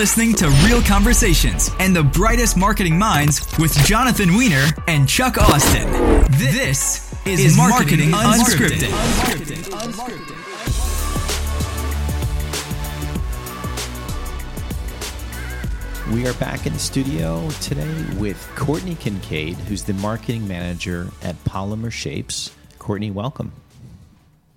listening to Real Conversations and the brightest marketing minds with Jonathan Weiner and Chuck Austin. This is, is Marketing, Unscripted. Unscripted. Unscripted. We are back in the studio today with Courtney Kincaid, who's the marketing manager at Polymer Shapes. Courtney, welcome.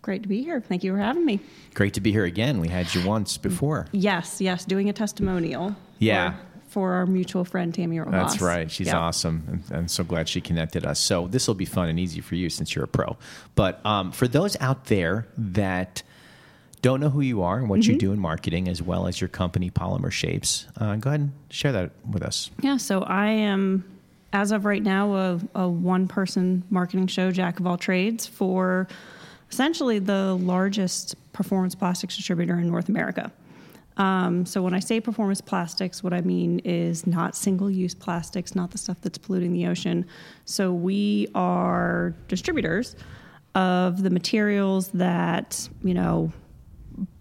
Great to be here. Thank you for having me. Great to be here again. We had you once before. Yes, yes, doing a testimonial. Yeah. For, for our mutual friend Tammy Rojas. That's right. She's yep. awesome. I'm so glad she connected us. So this will be fun and easy for you since you're a pro. But um, for those out there that don't know who you are and what mm-hmm. you do in marketing, as well as your company Polymer Shapes, uh, go ahead and share that with us. Yeah. So I am, as of right now, a, a one-person marketing show, jack of all trades for essentially the largest performance plastics distributor in North America. Um, so when I say performance plastics, what I mean is not single-use plastics, not the stuff that's polluting the ocean. So we are distributors of the materials that you know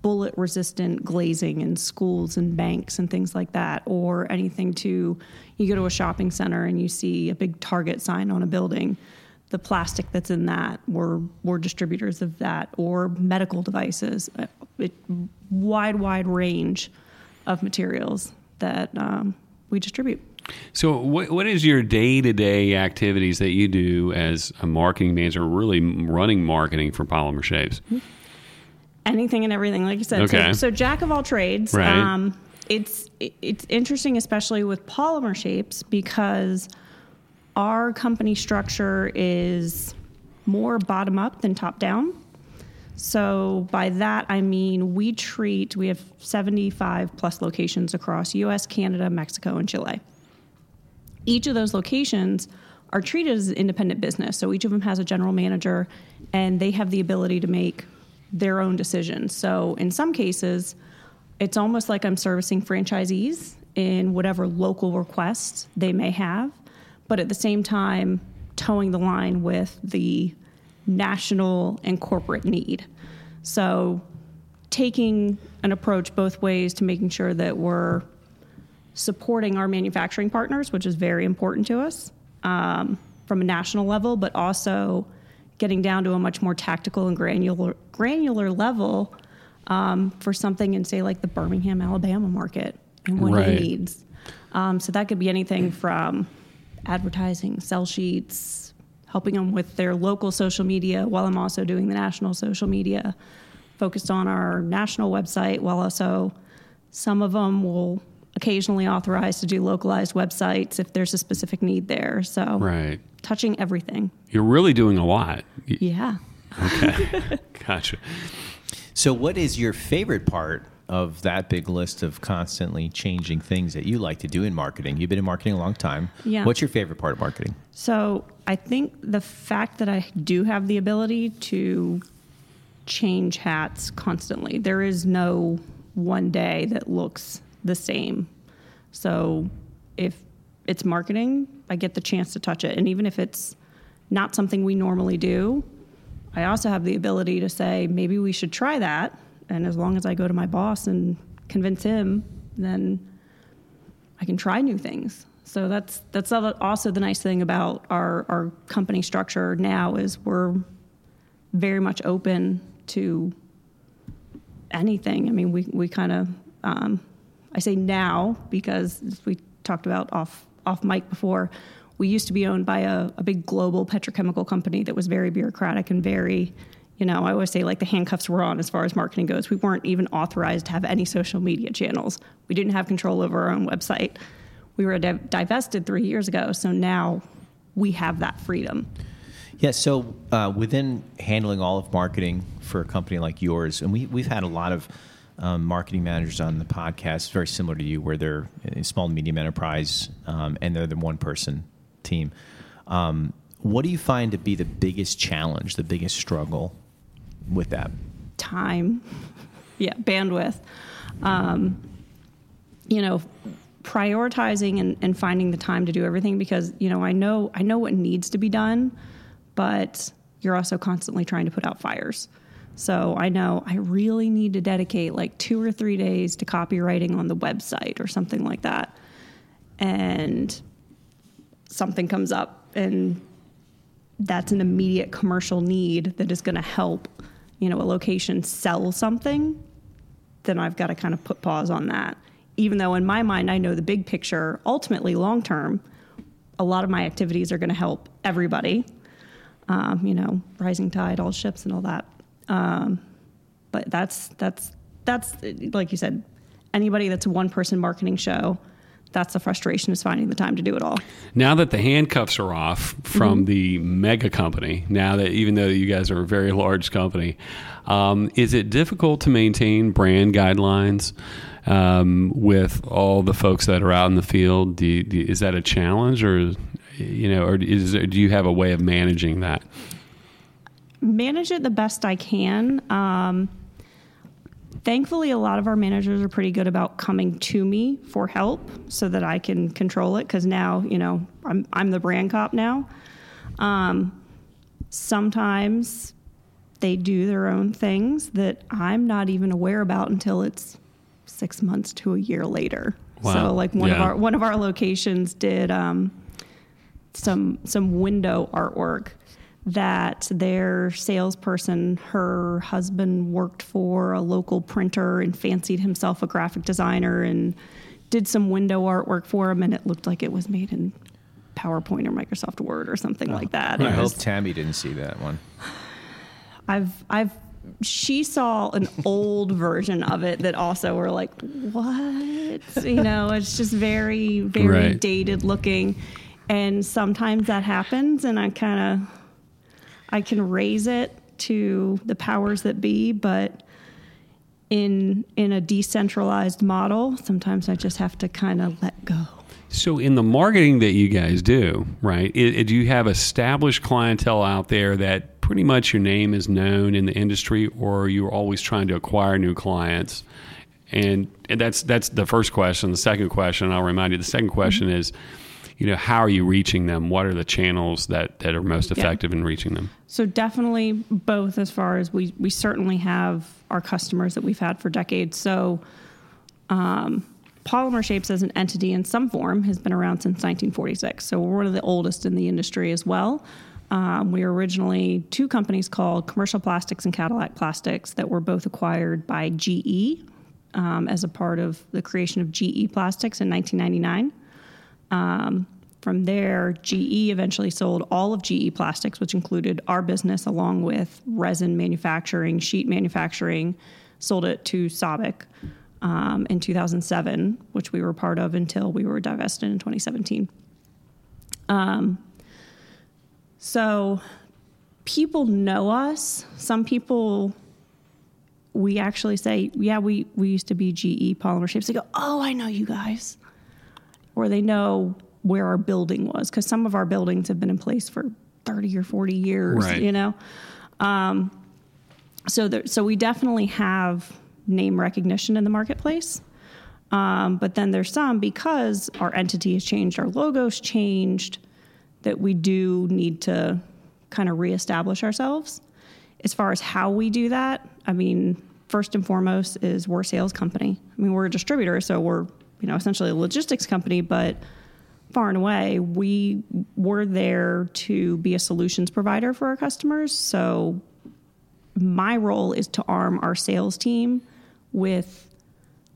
bullet resistant glazing in schools and banks and things like that or anything to you go to a shopping center and you see a big target sign on a building the plastic that's in that. We're, we're distributors of that, or medical devices, a, a wide, wide range of materials that um, we distribute. So, what, what is your day to day activities that you do as a marketing manager, really running marketing for Polymer Shapes? Anything and everything, like you said. Okay. So, so jack of all trades. Right. Um, it's it's interesting, especially with polymer shapes, because our company structure is more bottom up than top down. So, by that, I mean we treat, we have 75 plus locations across US, Canada, Mexico, and Chile. Each of those locations are treated as an independent business. So, each of them has a general manager and they have the ability to make their own decisions. So, in some cases, it's almost like I'm servicing franchisees in whatever local requests they may have but at the same time, toeing the line with the national and corporate need. So, taking an approach both ways to making sure that we're supporting our manufacturing partners, which is very important to us um, from a national level, but also getting down to a much more tactical and granular granular level um, for something in say like the Birmingham, Alabama market and what right. it needs. Um, so that could be anything from advertising, sell sheets, helping them with their local social media while I'm also doing the national social media, focused on our national website while also some of them will occasionally authorize to do localized websites if there's a specific need there. So right. touching everything. You're really doing a lot. Yeah. Okay. gotcha. So what is your favorite part of that big list of constantly changing things that you like to do in marketing. You've been in marketing a long time. Yeah. What's your favorite part of marketing? So I think the fact that I do have the ability to change hats constantly. There is no one day that looks the same. So if it's marketing, I get the chance to touch it. And even if it's not something we normally do, I also have the ability to say, maybe we should try that and as long as I go to my boss and convince him, then I can try new things. So that's that's also the nice thing about our our company structure now is we're very much open to anything. I mean, we we kind of um, I say now because we talked about off off mic before. We used to be owned by a, a big global petrochemical company that was very bureaucratic and very you know, I always say like the handcuffs were on as far as marketing goes. We weren't even authorized to have any social media channels. We didn't have control over our own website. We were div- divested three years ago, so now we have that freedom. Yeah, so uh, within handling all of marketing for a company like yours, and we, we've had a lot of um, marketing managers on the podcast, very similar to you, where they're a small and medium enterprise um, and they're the one person team. Um, what do you find to be the biggest challenge, the biggest struggle with that? Time, yeah, bandwidth. Um, you know, prioritizing and, and finding the time to do everything because you know I know I know what needs to be done, but you're also constantly trying to put out fires. So I know I really need to dedicate like two or three days to copywriting on the website or something like that. And something comes up and that's an immediate commercial need that is going to help, you know, a location sell something, then I've got to kind of put pause on that. Even though in my mind I know the big picture, ultimately long term, a lot of my activities are going to help everybody. Um, you know, rising tide, all ships, and all that. Um, but that's that's that's like you said, anybody that's a one person marketing show that's the frustration is finding the time to do it all. Now that the handcuffs are off from mm-hmm. the mega company, now that even though you guys are a very large company, um, is it difficult to maintain brand guidelines um, with all the folks that are out in the field? Do you, do is that a challenge, or you know, or is do you have a way of managing that? Manage it the best I can. Um, Thankfully, a lot of our managers are pretty good about coming to me for help so that I can control it because now, you know, I'm, I'm the brand cop now. Um, sometimes they do their own things that I'm not even aware about until it's six months to a year later. Wow. So, like one yeah. of our one of our locations did um, some some window artwork that their salesperson, her husband worked for a local printer and fancied himself a graphic designer and did some window artwork for him, and it looked like it was made in PowerPoint or Microsoft Word or something oh, like that. I hope Tammy didn't see that one. I've I've she saw an old version of it that also were like, what? You know, it's just very, very right. dated looking. And sometimes that happens, and I kind of I can raise it to the powers that be, but in in a decentralized model, sometimes I just have to kind of let go. So, in the marketing that you guys do, right? It, it, do you have established clientele out there that pretty much your name is known in the industry, or you're always trying to acquire new clients? And, and that's that's the first question. The second question, I'll remind you. The second question mm-hmm. is you know, how are you reaching them? What are the channels that, that are most effective yeah. in reaching them? So definitely both as far as we, we certainly have our customers that we've had for decades. So um, Polymer Shapes as an entity in some form has been around since 1946. So we're one of the oldest in the industry as well. Um, we were originally two companies called Commercial Plastics and Cadillac Plastics that were both acquired by GE um, as a part of the creation of GE Plastics in 1999. Um, from there, GE eventually sold all of GE Plastics, which included our business along with resin manufacturing, sheet manufacturing, sold it to SABIC um, in 2007, which we were part of until we were divested in 2017. Um, so people know us. Some people, we actually say, yeah, we, we used to be GE Polymer Shapes. They go, oh, I know you guys. Or they know where our building was because some of our buildings have been in place for 30 or 40 years, right. you know? Um, so, there, so we definitely have name recognition in the marketplace. Um, but then there's some because our entity has changed, our logo's changed, that we do need to kind of reestablish ourselves. As far as how we do that, I mean, first and foremost is we're a sales company. I mean, we're a distributor, so we're you know essentially a logistics company, but far and away, we were there to be a solutions provider for our customers. So my role is to arm our sales team with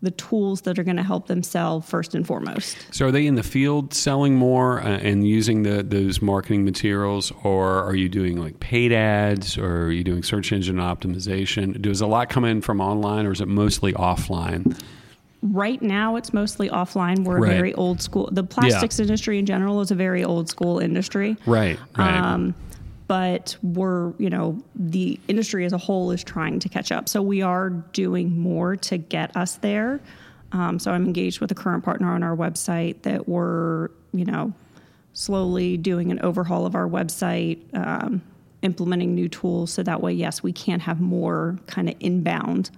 the tools that are going to help them sell first and foremost. So, are they in the field selling more uh, and using the, those marketing materials, or are you doing like paid ads, or are you doing search engine optimization? Does a lot come in from online, or is it mostly offline? Right now it's mostly offline. We're right. very old school. The plastics yeah. industry in general is a very old school industry. Right. Right. Um, but we're, you know, the industry as a whole is trying to catch up. So we are doing more to get us there. Um, so I'm engaged with a current partner on our website that we're, you know, slowly doing an overhaul of our website, um, implementing new tools so that way, yes, we can have more kind of inbound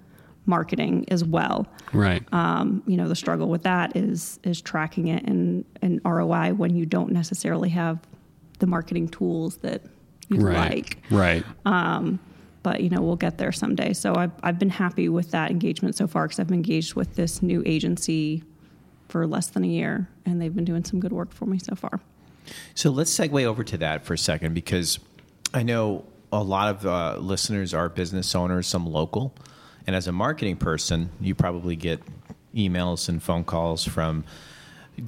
marketing as well. Right. Um, you know, the struggle with that is is tracking it and and ROI when you don't necessarily have the marketing tools that you right. like. Right. Um, but you know we'll get there someday. So I've I've been happy with that engagement so far because I've been engaged with this new agency for less than a year, and they've been doing some good work for me so far. So let's segue over to that for a second because I know a lot of uh, listeners are business owners, some local, and as a marketing person, you probably get emails and phone calls from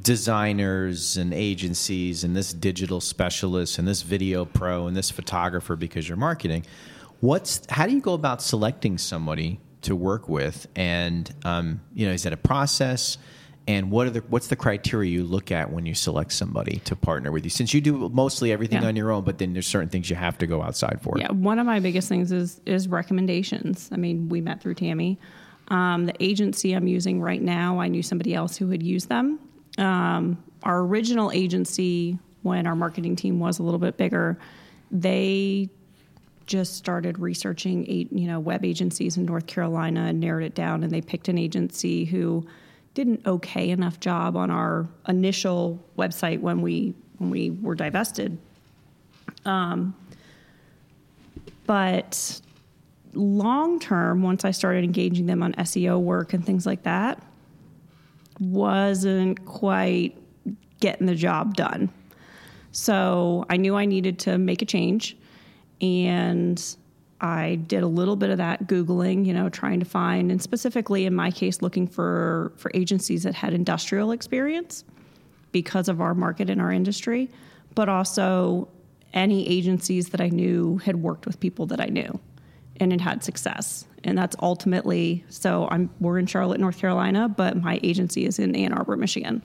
designers and agencies and this digital specialist and this video pro and this photographer because you're marketing. What's how do you go about selecting somebody to work with? And um, you know, is that a process? And what are the what's the criteria you look at when you select somebody to partner with you? Since you do mostly everything Yeah. on your own, but then there's certain things you have to go outside for. Yeah, one of my biggest things is is recommendations. I mean, we met through Tammy. Um, the agency I'm using right now, I knew somebody else who had used them. Um, our original agency, when our marketing team was a little bit bigger, they just started researching eight, you know, web agencies in North Carolina and narrowed it down, and they picked an agency who did an okay enough job on our initial website when we when we were divested. Um, but long term, once I started engaging them on SEO work and things like that, wasn't quite getting the job done. So I knew I needed to make a change. And I did a little bit of that Googling, you know, trying to find, and specifically in my case, looking for, for agencies that had industrial experience because of our market and our industry, but also any agencies that I knew had worked with people that I knew and had had success. And that's ultimately so I'm we're in Charlotte, North Carolina, but my agency is in Ann Arbor, Michigan,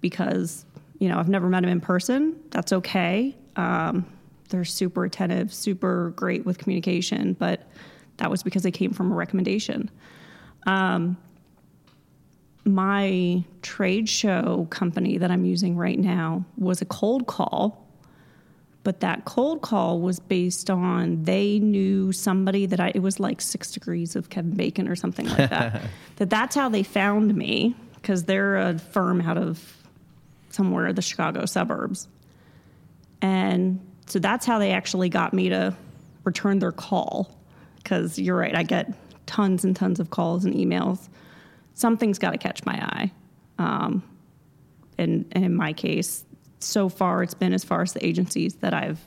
because you know I've never met him in person. That's okay. Um, they're super attentive, super great with communication, but that was because they came from a recommendation um, my trade show company that I'm using right now was a cold call, but that cold call was based on they knew somebody that I it was like six degrees of Kevin Bacon or something like that. that that's how they found me because they're a firm out of somewhere in the Chicago suburbs, and so that's how they actually got me to return their call. Because you're right, I get tons and tons of calls and emails something's got to catch my eye. Um, and, and in my case, so far it's been as far as the agencies that I've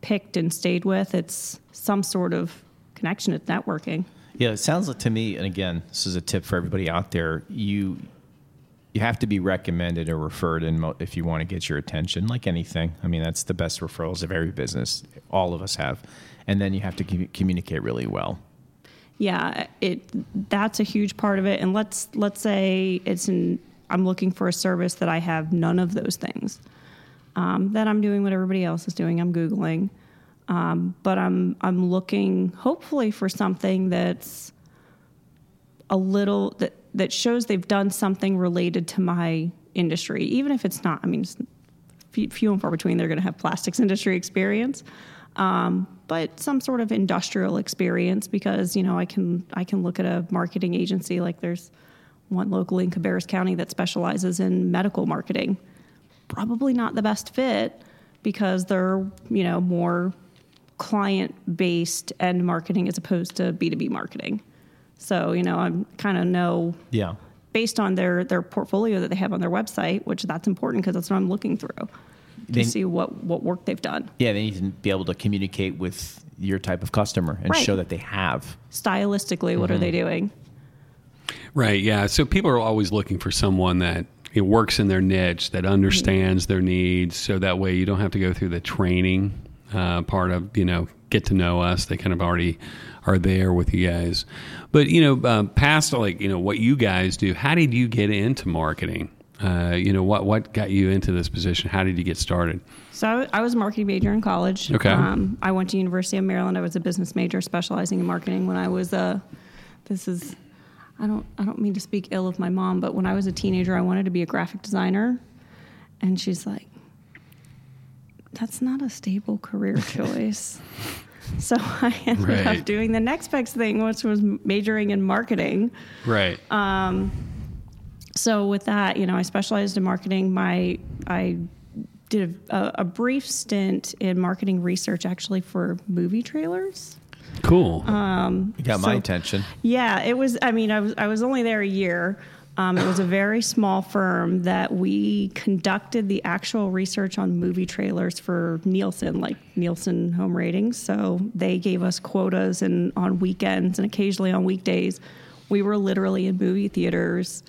picked and stayed with, it's some sort of connection, it's networking. Yeah, it sounds like to me, and again, this is a tip for everybody out there. You you have to be recommended or referred in mo- if you want to get your attention. Like anything, I mean, that's the best referrals of every business. All of us have, and then you have to commu- communicate really well. Yeah, it that's a huge part of it. And let's let's say it's in I'm looking for a service that I have none of those things. Um, that I'm doing what everybody else is doing. I'm googling, um, but I'm I'm looking hopefully for something that's a little that that shows they've done something related to my industry, even if it's not. I mean, few, and far between. They're going to have plastics industry experience, um, but some sort of industrial experience because you know I can I can look at a marketing agency like there's one locally in Cabarrus County that specializes in medical marketing. Probably not the best fit because they're you know more client based end marketing as opposed to B two B marketing. So you know I'm kind of know Yeah. based on their their portfolio that they have on their website, which that's important because that's what I'm looking through to They- see what what work they've done. Yeah, they need to be able to communicate with your type of customer and Right. show that they have. Stylistically, what are they doing? Right. Yeah. So people are always looking for someone that it works in their niche, that understands their needs. So that way you don't have to go through the training uh, part of, you know, get to know us. They kind of already are there with you guys. But, you know, um, past like, you know, what you guys do, how did you get into marketing? Uh, you know, what, what got you into this position? How did you get started? So I, I was a marketing major in college. Okay. Um, I went to University of Maryland. I was a business major, specializing in marketing. When I was a, this is, I don't I don't mean to speak ill of my mom, but when I was a teenager, I wanted to be a graphic designer, and she's like, "That's not a stable career choice." so I ended Right. up doing the next best thing, which was majoring in marketing. Right. Um, so with that, you know, I specialized in marketing. My I did a, a brief stint in marketing research, actually for movie trailers. Cool. You got my attention. Yeah, it was. I mean, I was I was only there a year. Um, it was a very small firm that we conducted the actual research on movie trailers for Nielsen, like Nielsen home ratings. So they gave us quotas, and on weekends and occasionally on weekdays, we were literally in movie theaters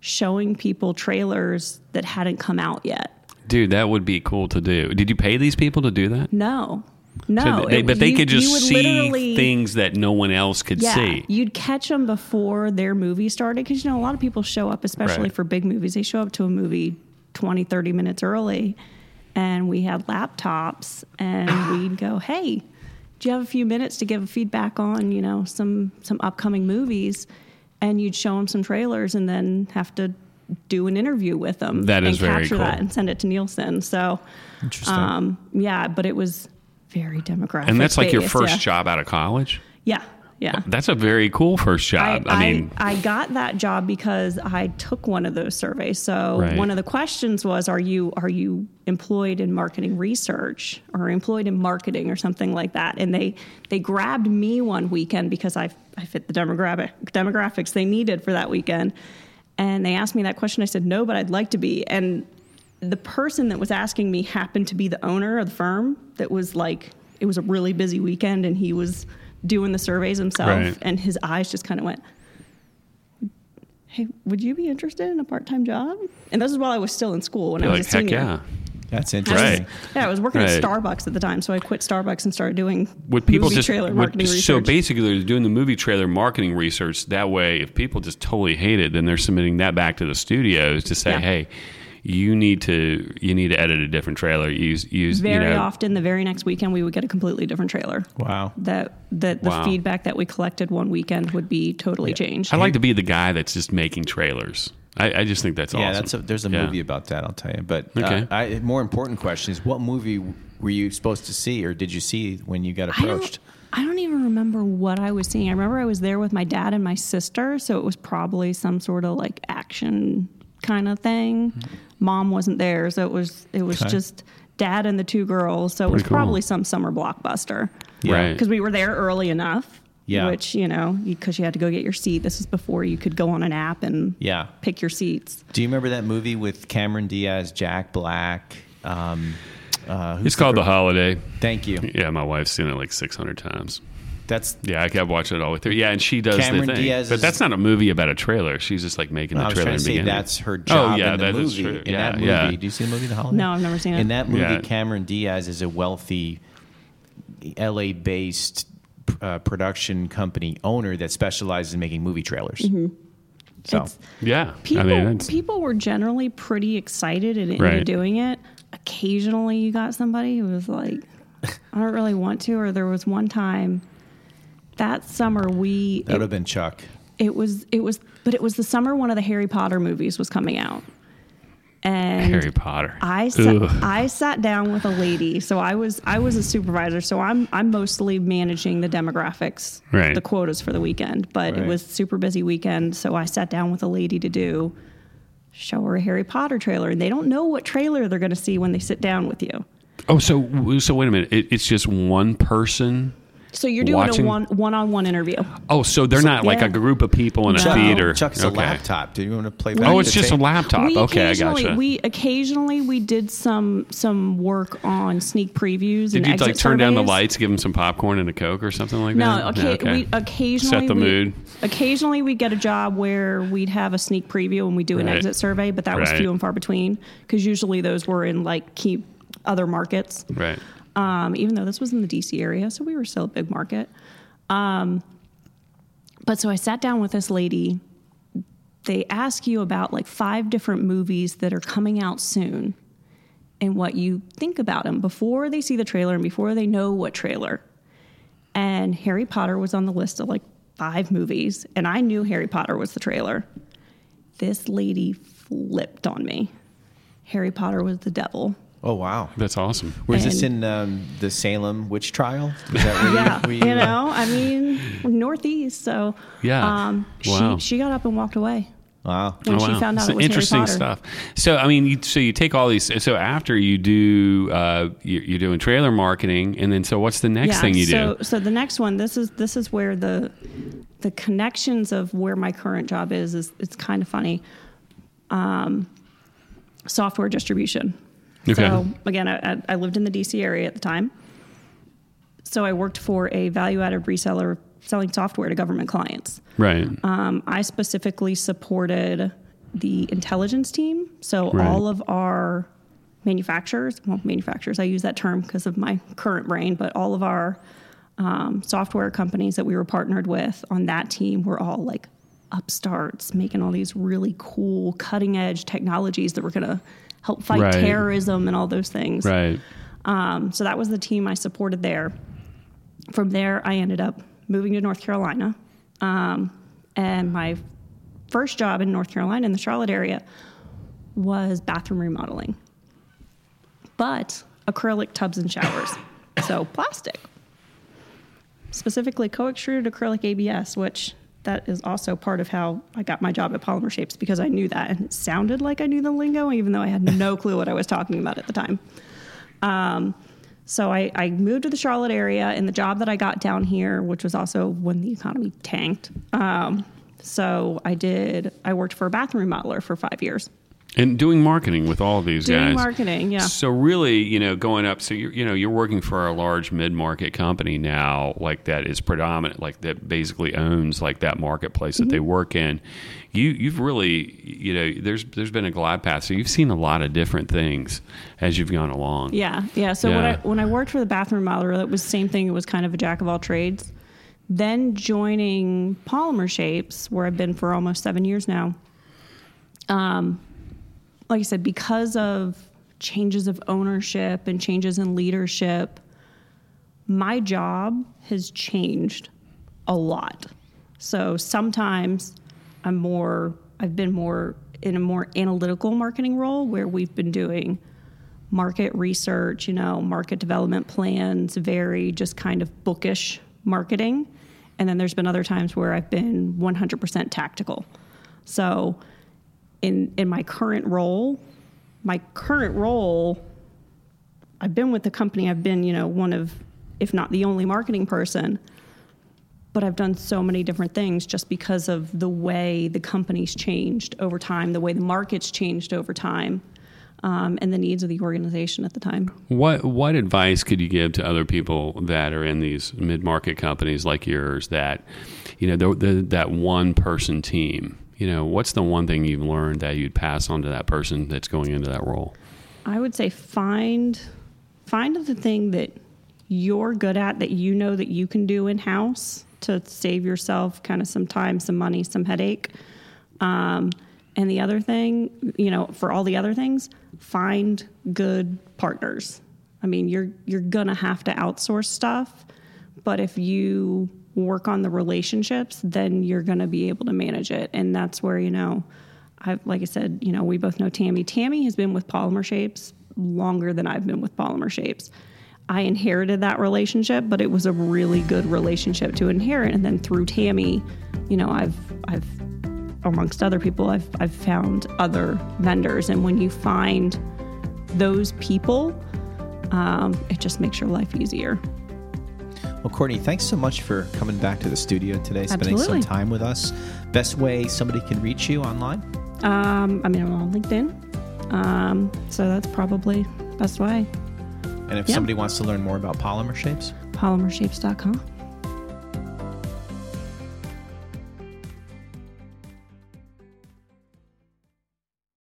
showing people trailers that hadn't come out yet. Dude, that would be cool to do. Did you pay these people to do that? No, no, So they, it- but they you- could just see things that no one else could Yeah, see. you'd catch them before their movie started because you know a lot of people show up, especially Right. for big movies. They show up to a movie 20, 30 minutes early, and we had laptops, and we'd go, "Hey, do you have a few minutes to give feedback on you know some some upcoming movies?" And you'd show them some trailers, and then have to do an interview with them. That is and very capture cool. that and send it to Nielsen. So, um, yeah, but it was very demographic. And that's like your based, first yeah. job out of college? Yeah, yeah. That's a very cool first job. I, mean, I, got that job because I took one of those surveys. So Right. one of the questions was, "Are you are you employed in marketing research or employed in marketing or something like that?" And they they grabbed me one weekend because I I fit the demographic demographics they needed for that weekend, and they asked me that question. I said no, but I'd like to be. And the person that was asking me happened to be the owner of the firm. That was like it was a really busy weekend, and he was doing the surveys himself Right. and his eyes just kind of went, "Hey, would you be interested in a part-time job?" And this is while I was still in school when you're I like, was a heck senior. yeah. That's I was- interesting. Yeah, I was working Right. at Starbucks at the time, so I quit Starbucks and started doing Would people movie just trailer would- marketing so basically they're doing the movie trailer marketing research that way if people just totally hate it then they're submitting that back to the studios to say Yeah. hey you need to you need to edit a different trailer use use very you know often, the very next weekend, we would get a completely different trailer. Wow. That that the Wow. feedback that we collected one weekend would be totally changed. I like to be the guy that's just making trailers I, I just think that's awesome. Yeah, awesome that's a, there's a Yeah. movie about that. I'll tell you. But Okay. uh, I, more important question is, what movie were you supposed to see, or did you see when you got approached? I don't even remember what I was seeing. I remember I was there with my dad and my sister, so it was probably some sort of like action kind of thing. Mom wasn't there, so it was it was Okay. just dad and the two girls. So it was cool. probably some summer blockbuster. Yeah. Right. Because we were there early enough. Yeah. Which you know, because you had to go get your seat. This was before you could go on an app and Yeah. pick your seats. Do you remember that movie with Cameron Diaz, Jack Black? Um, uh, who's it's called the The Holiday Thank you. yeah my wife's seen it like 600 times That's yeah I kept watching it all the way through yeah and she does Cameron the thing Diaz but is- that's not a movie about a trailer she's just like making I the was trailer trying in to the say beginning that's her job oh yeah in the that is movie. true In yeah, that movie, yeah. do you see the movie The Holiday? No, I've never seen it. In that movie, Yeah. Cameron Diaz is a wealthy, L.A.-based uh, production company owner that specializes in making movie trailers. So Mm-hmm. It's- yeah People, I mean it's, people were generally pretty excited and into Right. doing it. Occasionally, you got somebody who was like, "I don't really want to," or there was one time that summer we that would have been Chuck. it was it was but it was the summer one of the Harry Potter movies was coming out, and Harry Potter I sat, I sat down with a lady. So I was I was a supervisor. So I'm I'm mostly managing the demographics, Right. the quotas for the weekend. But Right. it was super busy weekend. So I sat down with a lady to do show her a Harry Potter trailer, and they don't know what trailer they're going to see when they sit down with you. Oh, so so wait a minute. It, it's just one person. So you're doing Watching- a one one on one interview. Oh, so they're not like yeah. a group of people in a No. theater. Chuck's a Okay. laptop. Do you want to play? We- back Oh, it's the just a laptop. We okay, I occasionally gotcha. we occasionally we did some some work on sneak previews Did and you exit like turn down the lights, give them some popcorn and a coke or something like No, that? okay, okay. we occasionally Set the we- mood. Occasionally, we get a job where we'd have a sneak preview and we do an Right. exit survey, but that was few and far between because usually those were in like key other markets. Right. Um, even though this was in the DC area, so we were still a big market. Um, but so I sat down with this lady. They ask you about like five different movies that are coming out soon and what you think about them before they see the trailer and before they know what trailer. And Harry Potter was on the list of like five movies, and I knew Harry Potter was the trailer. This lady flipped on me. Harry Potter was the devil. Oh wow. That's awesome. Was this in um, the Salem witch trial? Was that where yeah, you, were you know, I mean, northeast. So Yeah. um, Wow. she she got up and walked away. Wow. when Oh, she wow. found out Some it was interesting Harry Potter. stuff. So I mean, you, so you take all these. So after you do, uh, you, you're doing trailer marketing, and then so what's the next thing you so, do? So the next one, this is this is where the the connections of where my current job is is it's kind of funny. Um, software distribution. Okay. So again, I, I- lived in the DC area at the time. So I worked for a value-added reseller selling software to government clients. Right. Um, I specifically supported the intelligence team. So Right. all of our manufacturers, well, manufacturers, I use that term because of my current brain, but all of our um, software companies that we were partnered with on that team were all like upstarts, making all these really cool, cutting edge technologies that were going to help fight Right. terrorism and all those things. right. Um, so that was the team I supported there. From there, I ended up moving to North Carolina. Um, and my first job in North Carolina in the Charlotte area was bathroom remodeling, but acrylic tubs and showers. so plastic, specifically co extruded acrylic ABS, which that is also part of how I got my job at Polymer Shapes because I knew that and it sounded like I knew the lingo, even though I had no clue what I was talking about at the time. Um, so I, I moved to the Charlotte area, and the job that I got down here, which was also when the economy tanked. Um, so I did. I worked for a bathroom remodeler for five years, And doing marketing with all these doing guys. marketing. Yeah, So really, you know, going up. So you're, you know, you're working for a large mid-market company now, like that is predominant, like that basically owns like that marketplace that Mm-hmm. they work in. You, you've really, you know, there's there's been a glide path. So you've seen a lot of different things as you've gone along. yeah, yeah. So when I when I worked for the bathroom remodeler, it was the same thing. It was kind of a jack of all trades. Then joining Polymer Shapes, where I've been for almost seven years now. Um, like I said, because of changes of ownership and changes in leadership, my job has changed a lot. So sometimes I'm more, I've been more in a more analytical marketing role where we've been doing market research, you know, market development plans, very just kind of bookish marketing. And then there's been other times where I've been 100% tactical. So in in my current role, my current role, I've been with the company. I've been, you know, one of, if not the only marketing person, but I've done so many different things just because of the way the company's changed over time, the way the market's changed over time, um, and the needs of the organization at the time. What what advice could you give to other people that are in these mid market companies like yours that you know the, the, that one person team? You know, what's the one thing you've learned that you'd pass on to that person that's going into that role? I would say find find the thing that you're good at that you know that you can do in house to save yourself kind of some time, some money, some headache. Um, and the other thing, you know, for all the other things, find good partners. I mean, you're you're gonna have to outsource stuff, but if you work on the relationships, then you're gonna be able to manage it. And that's where you know, I've like I said, you know, we both know Tammy. Tammy has been with Polymer Shapes longer than I've been with Polymer Shapes. I inherited that relationship, but it was a really good relationship to inherit. And then through Tammy, you know, I've I've amongst other people, I've I've found other vendors, and when you find those people, um, it just makes your life easier. Well, Courtney, thanks so much for coming back to the studio today, spending Absolutely. some time with us. Best way somebody can reach you online? Um, I mean, I'm on LinkedIn, um, so that's probably best way. And if somebody wants to learn more about polymer shapes, Polymershapes.com.